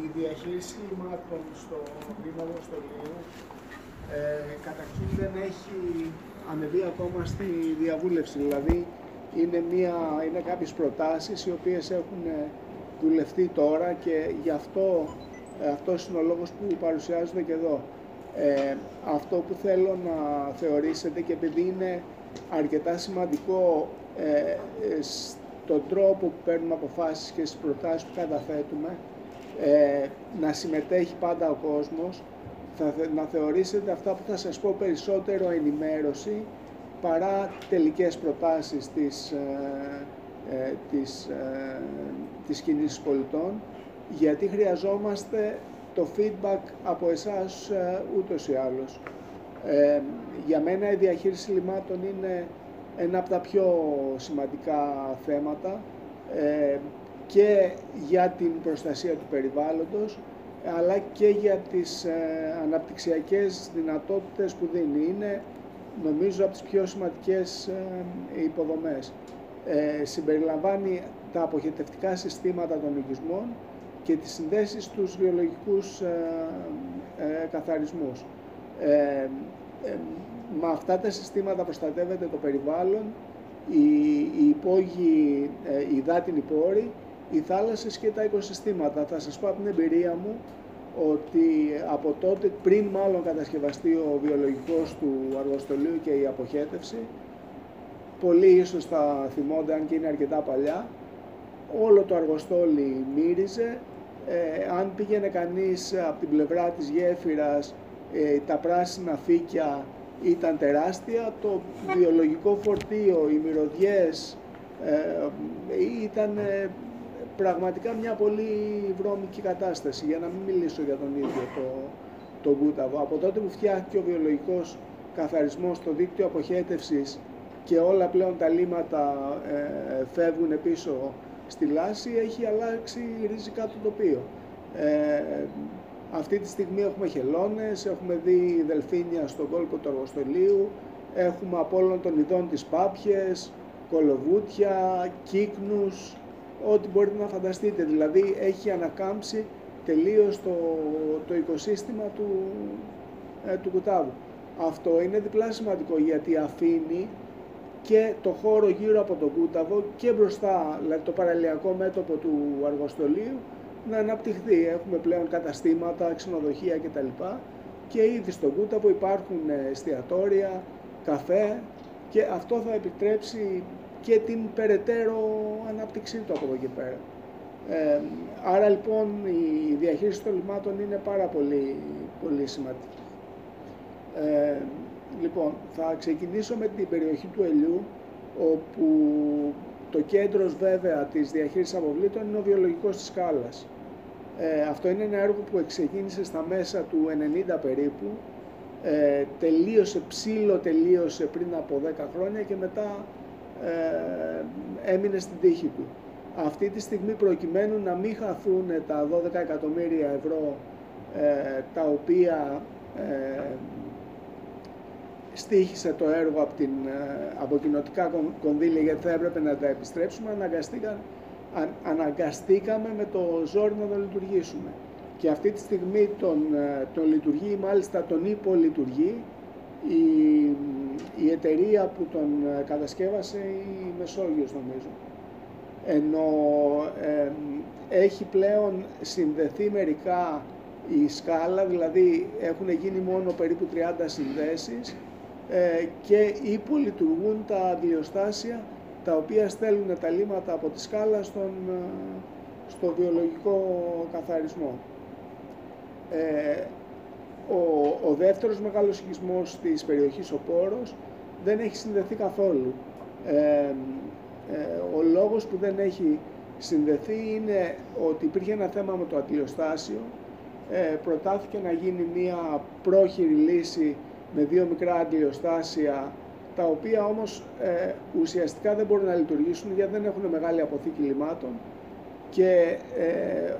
η διαχείριση λιμάτων στο Δήμο Στολίου ε, καταρχήν δεν έχει ανεβεί ακόμα στη διαβούλευση. Δηλαδή είναι, μια, είναι κάποιες προτάσεις οι οποίες έχουν δουλευτεί τώρα και γι' αυτό ε, αυτός είναι ο λόγος που παρουσιάζονται και εδώ. Ε, αυτό που θέλω να θεωρήσετε και επειδή είναι αρκετά σημαντικό ε, στον τρόπο που παίρνουμε αποφάσεις και στις προτάσεις που καταθέτουμε, ε, να συμμετέχει πάντα ο κόσμος, θα, να θεωρήσετε αυτά που θα σας πω περισσότερο ενημέρωση παρά τελικές προτάσεις της, ε, ε, της, ε, της κοινής πολιτών, γιατί χρειαζόμαστε το feedback από εσάς ε, ούτως ή άλλως. Ε, για μένα η διαχείριση λιμάτων είναι ένα από τα πιο σημαντικά θέματα ε, και για την προστασία του περιβάλλοντος αλλά και για τις ε, αναπτυξιακές δυνατότητες που δίνει. Είναι νομίζω από τις πιο σημαντικές ε, υποδομές. Ε, συμπεριλαμβάνει τα αποχετευτικά συστήματα των οικισμών και τις συνδέσεις στους βιολογικούς ε, ε, καθαρισμούς. Ε, με αυτά τα συστήματα προστατεύεται το περιβάλλον, οι, οι υπόγειοι, οι υδάτινοι πόροι, οι θάλασσες και τα οικοσυστήματα. Θα σας πω από την εμπειρία μου ότι από τότε, πριν μάλλον κατασκευαστεί ο βιολογικός του αργοστολίου και η αποχέτευση, πολλοί ίσως θα θυμόνται, αν και είναι αρκετά παλιά, όλο το αργοστόλι μύριζε, ε, αν πήγαινε κανείς από την πλευρά της γέφυρας, ε, τα πράσινα φύκια ήταν τεράστια, το βιολογικό φορτίο, οι μυρωδιές ε, ήταν ε, πραγματικά μια πολύ βρώμικη κατάσταση, για να μην μιλήσω για τον ίδιο το, το Γούταβο. Από τότε που φτιάχτηκε ο βιολογικός καθαρισμός στο δίκτυο αποχέτευσης και όλα πλέον τα λίματα ε, φεύγουν πίσω στη λάση, έχει αλλάξει ριζικά το τοπίο. Ε, αυτή τη στιγμή έχουμε χελώνες, έχουμε δει δελφίνια στον κόλπο του αργοστολίου, έχουμε από όλων των ειδών τις πάπιες, κολοβούτια, κύκνους, ό,τι μπορείτε να φανταστείτε. Δηλαδή έχει ανακάμψει τελείως το, το οικοσύστημα του, ε, του κουτάβου. Αυτό είναι διπλά σημαντικό γιατί αφήνει και το χώρο γύρω από τον Κούταβο και μπροστά, δηλαδή το παραλιακό μέτωπο του αργοστολίου, να αναπτυχθεί. Έχουμε πλέον καταστήματα, ξενοδοχεία κτλ. Και ήδη στον Κούταβο υπάρχουν εστιατόρια, καφέ και αυτό θα επιτρέψει και την περαιτέρω ανάπτυξή του από εδώ και πέρα. Ε, άρα λοιπόν η διαχείριση των λιμάτων είναι πάρα πολύ, πολύ σημαντική. Ε, Λοιπόν, θα ξεκινήσω με την περιοχή του Ελιού, όπου το κέντρος βέβαια της διαχείρισης αποβλήτων είναι ο βιολογικός της σκάλας. Ε, αυτό είναι ένα έργο που ξεκίνησε στα μέσα του 90 περίπου, ε, τελείωσε, ψήλο τελείωσε πριν από 10 χρόνια και μετά ε, έμεινε στην τύχη του. Αυτή τη στιγμή προκειμένου να μην χαθούν τα 12 εκατομμύρια ευρώ ε, τα οποία ε, στήχησε το έργο από, την, ε, από κοινοτικά κονδύλια γιατί θα έπρεπε να τα επιστρέψουμε, αναγκαστήκαμε με το ζόρι να το λειτουργήσουμε. Και αυτή τη στιγμή τον, ε, τον λειτουργεί, μάλιστα τον υπολειτουργεί, η, η εταιρεία που τον ε, κατασκεύασε η Μεσόγειος νομίζω. Ενώ έχει πλέον συνδεθεί μερικά η σκάλα, δηλαδή έχουν γίνει μόνο περίπου 30 συνδέσεις ε, και υπολειτουργούν τα αντιοστάσια τα οποία στέλνουν τα λίμματα από τη σκάλα στον, ε, στο βιολογικό καθαρισμό. Ε, ο, ο δεύτερος μεγάλος οικισμός της περιοχής, ο Πόρος, δεν έχει συνδεθεί καθόλου. Ε, ο λόγος που δεν έχει συνδεθεί είναι ότι υπήρχε ένα θέμα με το αντιοστάσιο, προτάθηκε να γίνει μια πρόχειρη λύση με δύο μικρά αντιοστάσια, τα οποία όμως ε, ουσιαστικά δεν μπορούν να λειτουργήσουν γιατί δεν έχουν μεγάλη αποθήκη λιμάτων και ε,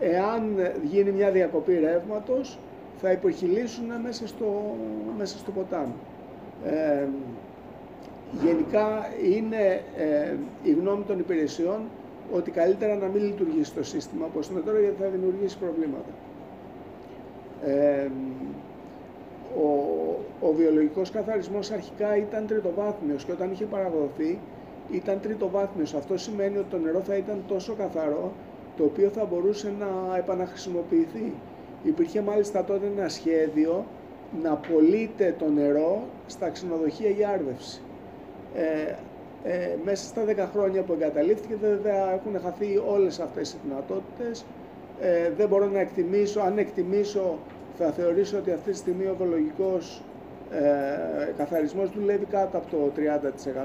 εάν γίνει μια διακοπή ρεύματος θα υποχυλήσουν μέσα στο, μέσα στο ποτάμι. Ε, γενικά είναι ε, η γνώμη των υπηρεσιών ότι καλύτερα να μην λειτουργήσει το σύστημα όπως είναι τώρα γιατί θα δημιουργήσει προβλήματα. Ε, ο, ο βιολογικός καθαρισμός αρχικά ήταν τριτοβάθμιος και όταν είχε παραδοθεί ήταν τριτοβάθμιος. Αυτό σημαίνει ότι το νερό θα ήταν τόσο καθαρό το οποίο θα μπορούσε να επαναχρησιμοποιηθεί. Υπήρχε μάλιστα τότε ένα σχέδιο να πωλείται το νερό στα ξενοδοχεία για άρδευση. Ε, ε, μέσα στα 10 χρόνια που εγκαταλείφθηκε βέβαια έχουν χαθεί όλες αυτές οι δυνατότητες. Ε, δεν μπορώ να εκτιμήσω, αν εκτιμήσω θα θεωρήσω ότι αυτή τη στιγμή ο βιολογικός ε, καθαρισμός δουλεύει κάτω από το 30%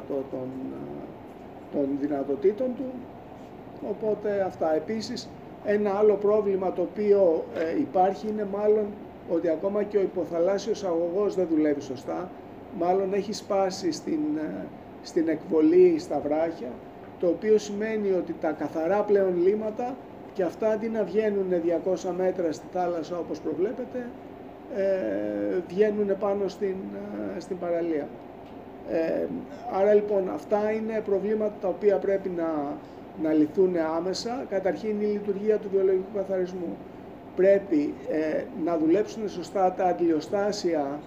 των, των δυνατοτήτων του. Οπότε αυτά. Επίσης, ένα άλλο πρόβλημα το οποίο ε, υπάρχει είναι μάλλον ότι ακόμα και ο υποθαλάσσιος αγωγός δεν δουλεύει σωστά. Μάλλον έχει σπάσει στην, ε, στην εκβολή στα βράχια, το οποίο σημαίνει ότι τα καθαρά πλέον λίματα και αυτά αντί να βγαίνουν 200 μέτρα στη θάλασσα όπως προβλέπετε, ε, βγαίνουν πάνω στην, ε, στην παραλία. Ε, άρα λοιπόν αυτά είναι προβλήματα τα οποία πρέπει να, να λυθούν άμεσα. Καταρχήν η λειτουργία του βιολογικού καθαρισμού. Πρέπει ε, να δουλέψουν σωστά τα αντιλιοστάσια,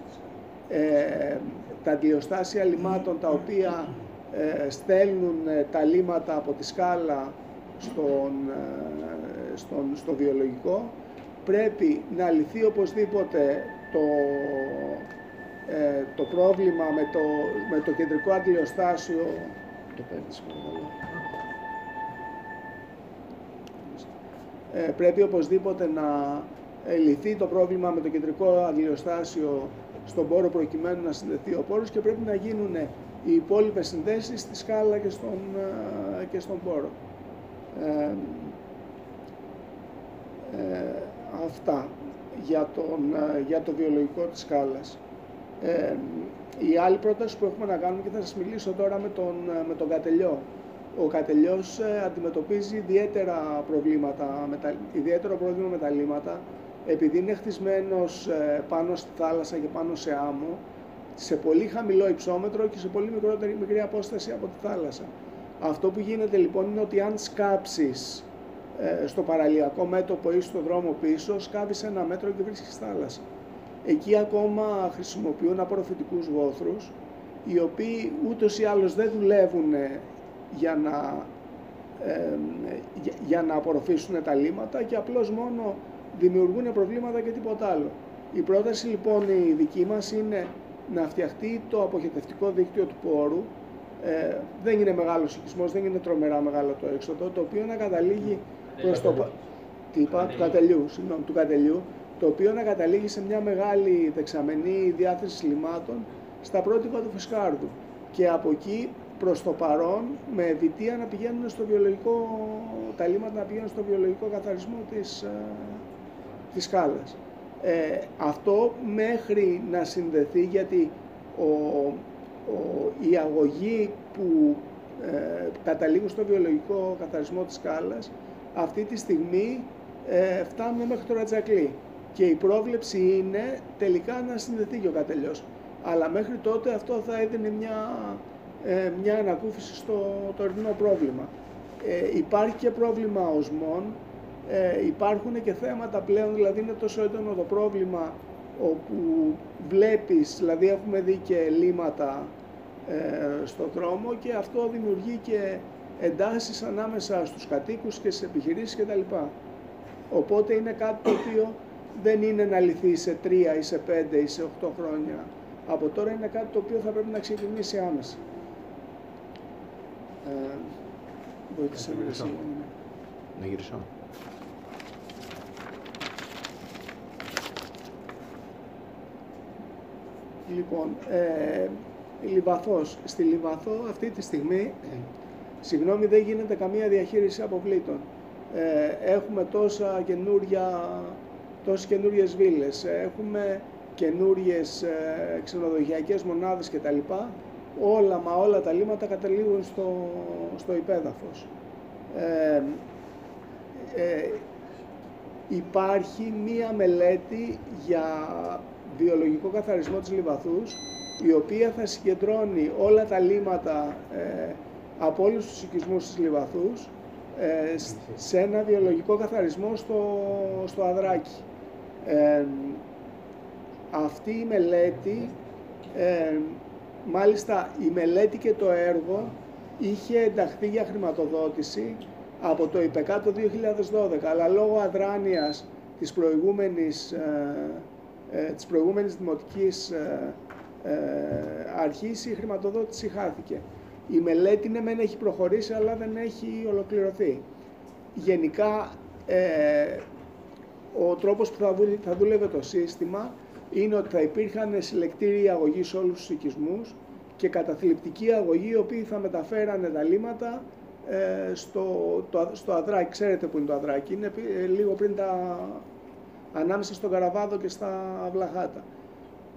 ε, τα αντιλιοστάσια λιμάτων τα οποία ε, στέλνουν τα λίματα από τη σκάλα στον, στον, στο βιολογικό. Πρέπει να λυθεί οπωσδήποτε το, το πρόβλημα με το, με το κεντρικό αντιλιοστάσιο το πρέπει οπωσδήποτε να λυθεί το πρόβλημα με το κεντρικό αγιοστάσιο στον πόρο προκειμένου να συνδεθεί ο πόρος και πρέπει να γίνουν οι υπόλοιπες συνδέσεις στη σκάλα και στον, ε, και στον πόρο. Ε, ε, αυτά για, τον, για το βιολογικό της σκάλας. Ε, η άλλη πρόταση που έχουμε να κάνουμε και θα σας μιλήσω τώρα με τον, με τον Κατελιό ο κατελιός ε, αντιμετωπίζει ιδιαίτερα προβλήματα, ιδιαίτερο πρόβλημα με τα λίμματα, επειδή είναι χτισμένος ε, πάνω στη θάλασσα και πάνω σε άμμο, σε πολύ χαμηλό υψόμετρο και σε πολύ μικρότερη, μικρή απόσταση από τη θάλασσα. Αυτό που γίνεται λοιπόν είναι ότι αν σκάψεις ε, στο παραλιακό μέτωπο ή στο δρόμο πίσω, σκάβεις ένα μέτρο και βρίσκεις θάλασσα. Εκεί ακόμα χρησιμοποιούν απορροφητικούς βόθρους, οι οποίοι ούτως ή άλλως δεν δουλεύουν για να, για, να απορροφήσουν τα λίμματα και απλώς μόνο δημιουργούν προβλήματα και τίποτα άλλο. Η πρόταση λοιπόν η δική μας είναι να φτιαχτεί το αποχετευτικό δίκτυο του πόρου. Ε, δεν είναι μεγάλος οικισμός, δεν είναι τρομερά μεγάλο το έξοδο, το οποίο να καταλήγει προς το... Τι είπα, του κατελιού, συγγνώμη, του κατελιού, το οποίο να καταλήγει σε μια μεγάλη δεξαμενή διάθεση λιμάτων στα πρότυπα του Φεσκάρδου. Και από εκεί προς το παρόν με ευητία να πηγαίνουν στο βιολογικό, τα λίμματα να πηγαίνουν στο βιολογικό καθαρισμό της, ε, της σκάλας. Ε, αυτό μέχρι να συνδεθεί γιατί ο, ο, οι αγωγοί που ε, καταλήγουν στο βιολογικό καθαρισμό της σκάλας αυτή τη στιγμή ε, φτάνουν μέχρι το Ρατζακλή και η πρόβλεψη είναι τελικά να συνδεθεί και ο κατελιός. Αλλά μέχρι τότε αυτό θα έδινε μια ε, μια ανακούφιση στο τωρινό πρόβλημα. Ε, υπάρχει και πρόβλημα οσμών, ε, υπάρχουν και θέματα πλέον, δηλαδή είναι τόσο έντονο το πρόβλημα όπου βλέπεις, δηλαδή έχουμε δει και λίματα ε, στο δρόμο και αυτό δημιουργεί και εντάσεις ανάμεσα στους κατοίκους και στις επιχειρήσεις κτλ. Οπότε είναι κάτι το οποίο δεν είναι να λυθεί σε τρία ή σε πέντε ή σε οχτώ χρόνια. Από τώρα είναι κάτι το οποίο θα πρέπει να ξεκινήσει άμεσα. Ε, να Να γυρίσω. Λοιπόν, ε, Λιβαθός. Στη Λιβαθό αυτή τη στιγμή, συγγνώμη, δεν γίνεται καμία διαχείριση αποβλήτων. Ε, έχουμε τόσα καινούρια, τόσες καινούριες βίλες, έχουμε καινούριες ε, ξενοδοχειακές μονάδες κτλ όλα μα όλα τα λίμματα καταλήγουν στο, στο υπέδαφος. Ε, ε, υπάρχει μία μελέτη για βιολογικό καθαρισμό της Λιβαθούς η οποία θα συγκεντρώνει όλα τα λίμματα ε, από όλους τους οικισμούς της Λιβαθούς ε, σε ένα βιολογικό καθαρισμό στο, στο Αδράκι. Ε, αυτή η μελέτη, ε, μάλιστα η μελέτη και το έργο είχε ενταχθεί για χρηματοδότηση από το ΙΠΕΚΑ το 2012, αλλά λόγω αδράνειας της προηγούμενης, ε, ε, της προηγούμενης δημοτικής ε, ε, αρχής η χρηματοδότηση χάθηκε. Η μελέτη ναι μεν έχει προχωρήσει αλλά δεν έχει ολοκληρωθεί. Γενικά ε, ο τρόπος που θα, θα δούλευε το σύστημα είναι ότι θα υπήρχαν συλλεκτήριοι αγωγή σε όλους τους οικισμούς και καταθλιπτικοί αγωγοί οι οποίοι θα μεταφέρανε τα λίματα ε, στο, το, στο Αδράκι. Ξέρετε που είναι το Αδράκι, είναι ε, λίγο πριν τα, ανάμεσα στον Καραβάδο και στα Βλαχάτα.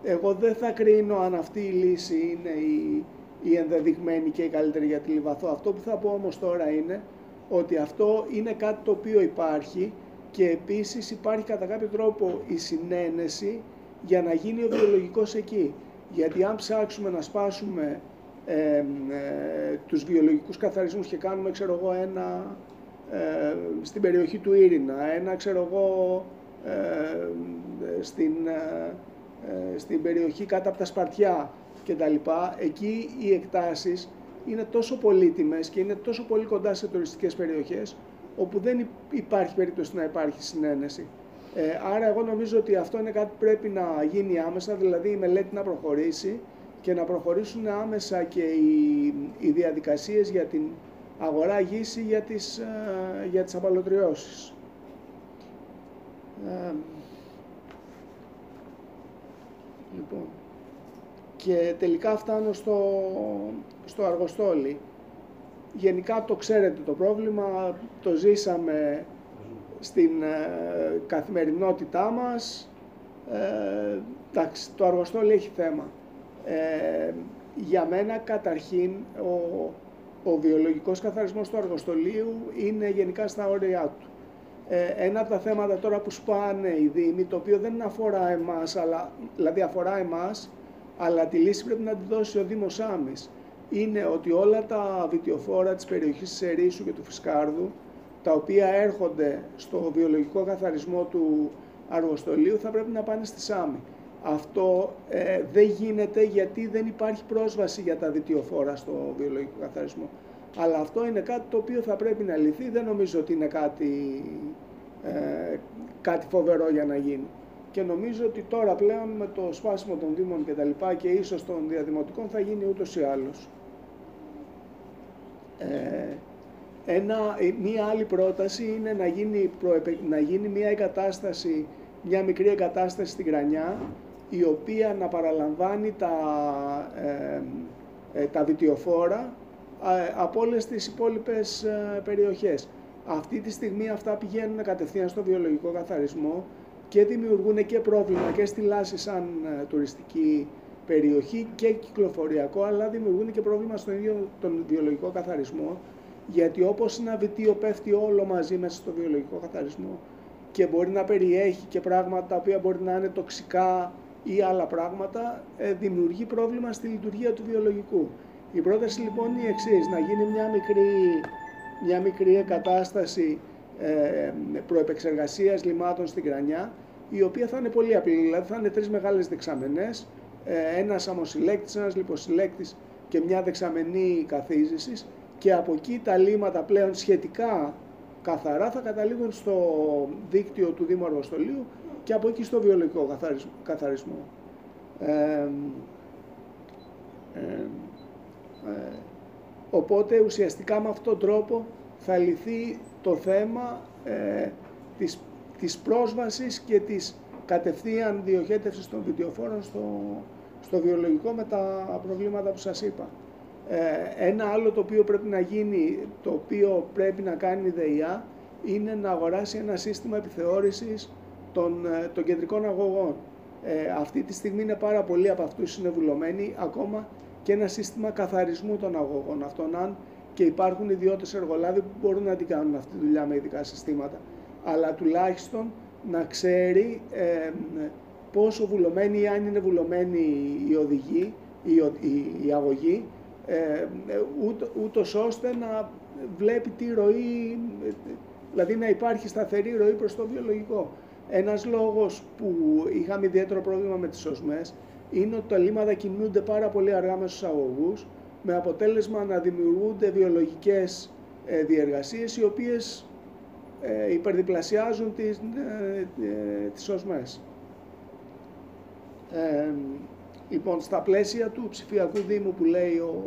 Εγώ δεν θα κρίνω αν αυτή η λύση είναι η, η ενδεδειγμένη και η καλύτερη για τη Λιβαθό. Αυτό που θα πω όμως τώρα είναι ότι αυτό είναι κάτι το οποίο υπάρχει και επίσης υπάρχει κατά κάποιο τρόπο η συνένεση για να γίνει ο βιολογικός εκεί. Γιατί αν ψάξουμε να σπάσουμε ε, ε, τους βιολογικούς καθαρισμούς και κάνουμε, ξέρω εγώ, ένα ε, στην περιοχή του Ήρυνα, ένα, ξέρω εγώ, ε, στην, ε, στην περιοχή κάτω από τα Σπαρτιά κτλ. Εκεί οι εκτάσεις είναι τόσο πολύτιμες και είναι τόσο πολύ κοντά σε τουριστικές περιοχές όπου δεν υπάρχει περίπτωση να υπάρχει συνένεση. Ε, άρα εγώ νομίζω ότι αυτό είναι κάτι που πρέπει να γίνει άμεσα, δηλαδή η μελέτη να προχωρήσει και να προχωρήσουν άμεσα και οι, οι διαδικασίες για την αγορά γης για τις, ε, για τις απαλωτριώσεις. Ε, λοιπόν. Και τελικά φτάνω στο, στο αργοστόλι. Γενικά το ξέρετε το πρόβλημα, το ζήσαμε στην ε, καθημερινότητά μας. Ε, εντάξει, το αργοστόλι έχει θέμα. Ε, για μένα καταρχήν ο, ο βιολογικός καθαρισμός του αργοστολίου είναι γενικά στα όρια του. Ε, ένα από τα θέματα τώρα που σπάνε οι Δήμοι, το οποίο δεν αφορά εμάς, αλλά, δηλαδή αφορά εμάς, αλλά τη λύση πρέπει να τη δώσει ο Δήμος Άμης, είναι ότι όλα τα βιτιοφόρα της περιοχής της Ερήσου και του Φυσκάρδου, τα οποία έρχονται στο βιολογικό καθαρισμό του αργοστολίου, θα πρέπει να πάνε στη Σάμη. Αυτό ε, δεν γίνεται γιατί δεν υπάρχει πρόσβαση για τα βιτιοφόρα στο βιολογικό καθαρισμό. Αλλά αυτό είναι κάτι το οποίο θα πρέπει να λυθεί. Δεν νομίζω ότι είναι κάτι, ε, κάτι φοβερό για να γίνει. Και νομίζω ότι τώρα πλέον με το σπάσιμο των Δήμων και τα λοιπά και ίσως των διαδημοτικών θα γίνει ούτως ή άλλως. Ε, ένα, μία άλλη πρόταση είναι να γίνει, να γίνει μία εγκατάσταση, μια μικρή εγκατάσταση στην Κρανιά, η οποία να παραλαμβάνει τα, ε, ε, τα βιτιοφόρα από όλες τις υπόλοιπες ε, περιοχές. Αυτή τη στιγμή αυτά πηγαίνουν κατευθείαν στο βιολογικό καθαρισμό και δημιουργούν και πρόβλημα και στη Λάση σαν ε, τουριστική περιοχή και κυκλοφοριακό, αλλά δημιουργούν και πρόβλημα στον ίδιο τον βιολογικό καθαρισμό, γιατί όπως ένα βιτίο πέφτει όλο μαζί μέσα στο βιολογικό καθαρισμό και μπορεί να περιέχει και πράγματα τα οποία μπορεί να είναι τοξικά ή άλλα πράγματα, ε, δημιουργεί πρόβλημα στη λειτουργία του βιολογικού. Η πρόταση λοιπόν είναι η εξής. Να γίνει μια μικρή, μια μικρή εγκατάσταση ε, προεπεξεργασίας λιμάτων στην Κρανιά, η οποία θα είναι πολύ απλή, δηλαδή θα είναι τρεις μεγάλες δεξαμενές, ε, ένας αμοσυλλέκτης, ένας λιποσυλλέκτης και μια δεξαμενή καθίζησης και από εκεί τα λίματα πλέον σχετικά καθαρά θα καταλήγουν στο δίκτυο του Δήμου Αργοστολίου και από εκεί στο βιολογικό καθαρισμό. Ε, ε, ε, οπότε ουσιαστικά με αυτόν τον τρόπο θα λυθεί το θέμα ε, της, της πρόσβασης και της κατευθείαν διοχέτευσης των βιντεοφόρων στο, στο βιολογικό με τα προβλήματα που σας είπα. Ε, ένα άλλο το οποίο πρέπει να γίνει, το οποίο πρέπει να κάνει η ΔΕΙΑ, είναι να αγοράσει ένα σύστημα επιθεώρησης των, ε, των κεντρικών αγωγών. Ε, αυτή τη στιγμή είναι πάρα πολλοί από αυτούς είναι βουλωμένοι, ακόμα και ένα σύστημα καθαρισμού των αγωγών αυτών, αν και υπάρχουν ιδιώτες εργολάβοι που μπορούν να την κάνουν αυτή τη δουλειά με ειδικά συστήματα. Αλλά τουλάχιστον να ξέρει ε, πόσο βουλωμένοι ή αν είναι βουλωμένοι οι οδηγοί, η, η, η αγωγή, ε, ούτως ώστε να βλέπει τι ροή, δηλαδή να υπάρχει σταθερή ροή προς το βιολογικό. Ένας λόγος που είχαμε ιδιαίτερο πρόβλημα με τις οσμές είναι ότι τα λίμματα κινούνται πάρα πολύ αργά με στους αγωγούς, με αποτέλεσμα να δημιουργούνται βιολογικές ε, διεργασίες οι οποίες ε, υπερδιπλασιάζουν τις, ε, τις οσμές. Λοιπόν, στα πλαίσια του ψηφιακού δήμου που λέει ο,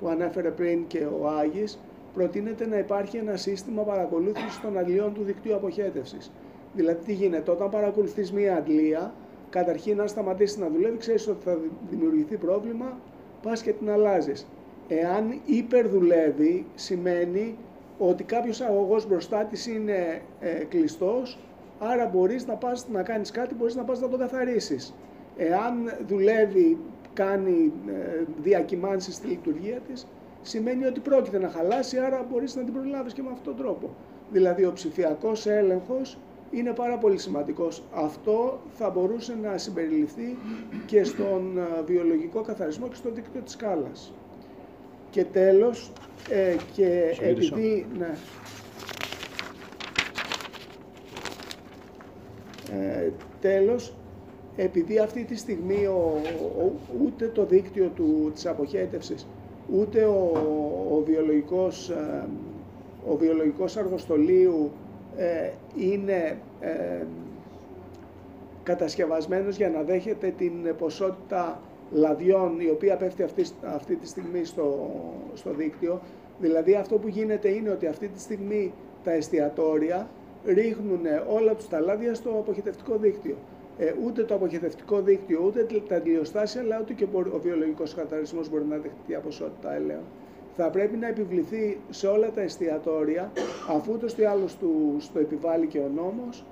που ανέφερε πριν και ο Άγης, προτείνεται να υπάρχει ένα σύστημα παρακολούθησης των αντλειών του δικτύου αποχέτευσης. Δηλαδή, τι γίνεται, όταν παρακολουθείς μία αντλία, καταρχήν αν σταματήσεις να δουλεύει, ξέρεις ότι θα δημιουργηθεί πρόβλημα, πας και την αλλάζεις. Εάν υπερδουλεύει, σημαίνει ότι κάποιος αγωγός μπροστά της είναι ε, κλειστός, άρα μπορείς να πας να κάνεις κάτι, μπορείς να πας να το καθαρίσεις. Εάν δουλεύει, κάνει ε, διακυμάνσεις στη λειτουργία της, σημαίνει ότι πρόκειται να χαλάσει, άρα μπορείς να την προλάβεις και με αυτόν τον τρόπο. Δηλαδή ο ψηφιακός έλεγχος είναι πάρα πολύ σημαντικός. Αυτό θα μπορούσε να συμπεριληφθεί και στον ε, βιολογικό καθαρισμό και στο δίκτυο της σκάλας. Και τέλος, ε, και επειδή... Ναι, ε, τέλος, επειδή αυτή τη στιγμή ο, ούτε το δίκτυο του, της αποχέτευσης, ούτε ο, ο, βιολογικός, ε, ο βιολογικός αργοστολίου ε, είναι ε, κατασκευασμένος για να δέχεται την ποσότητα λαδιών η οποία πέφτει αυτή, αυτή τη στιγμή στο, στο δίκτυο. Δηλαδή αυτό που γίνεται είναι ότι αυτή τη στιγμή τα εστιατόρια ρίχνουν όλα τους τα λάδια στο αποχετευτικό δίκτυο. Ε, ούτε το αποχετευτικό δίκτυο, ούτε τα αντιλιοστάσια, αλλά ούτε και ο βιολογικός καθαρισμός μπορεί να δεχτεί μια ποσότητα έλαιων. Θα πρέπει να επιβληθεί σε όλα τα εστιατόρια, αφού το τι άλλο του στο επιβάλλει και ο νόμος,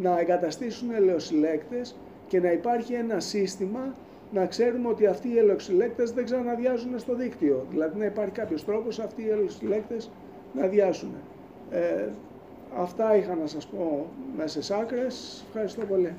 να εγκαταστήσουν ελαιοσυλλέκτες και να υπάρχει ένα σύστημα να ξέρουμε ότι αυτοί οι ελαιοσυλλέκτες δεν ξαναδιάζουν στο δίκτυο. Δηλαδή να υπάρχει κάποιος τρόπος αυτοί οι ελαιοσυλλέκτες να διάσουν. Ε, αυτά είχα να σας πω μέσα στις άκρες. Ευχαριστώ πολύ.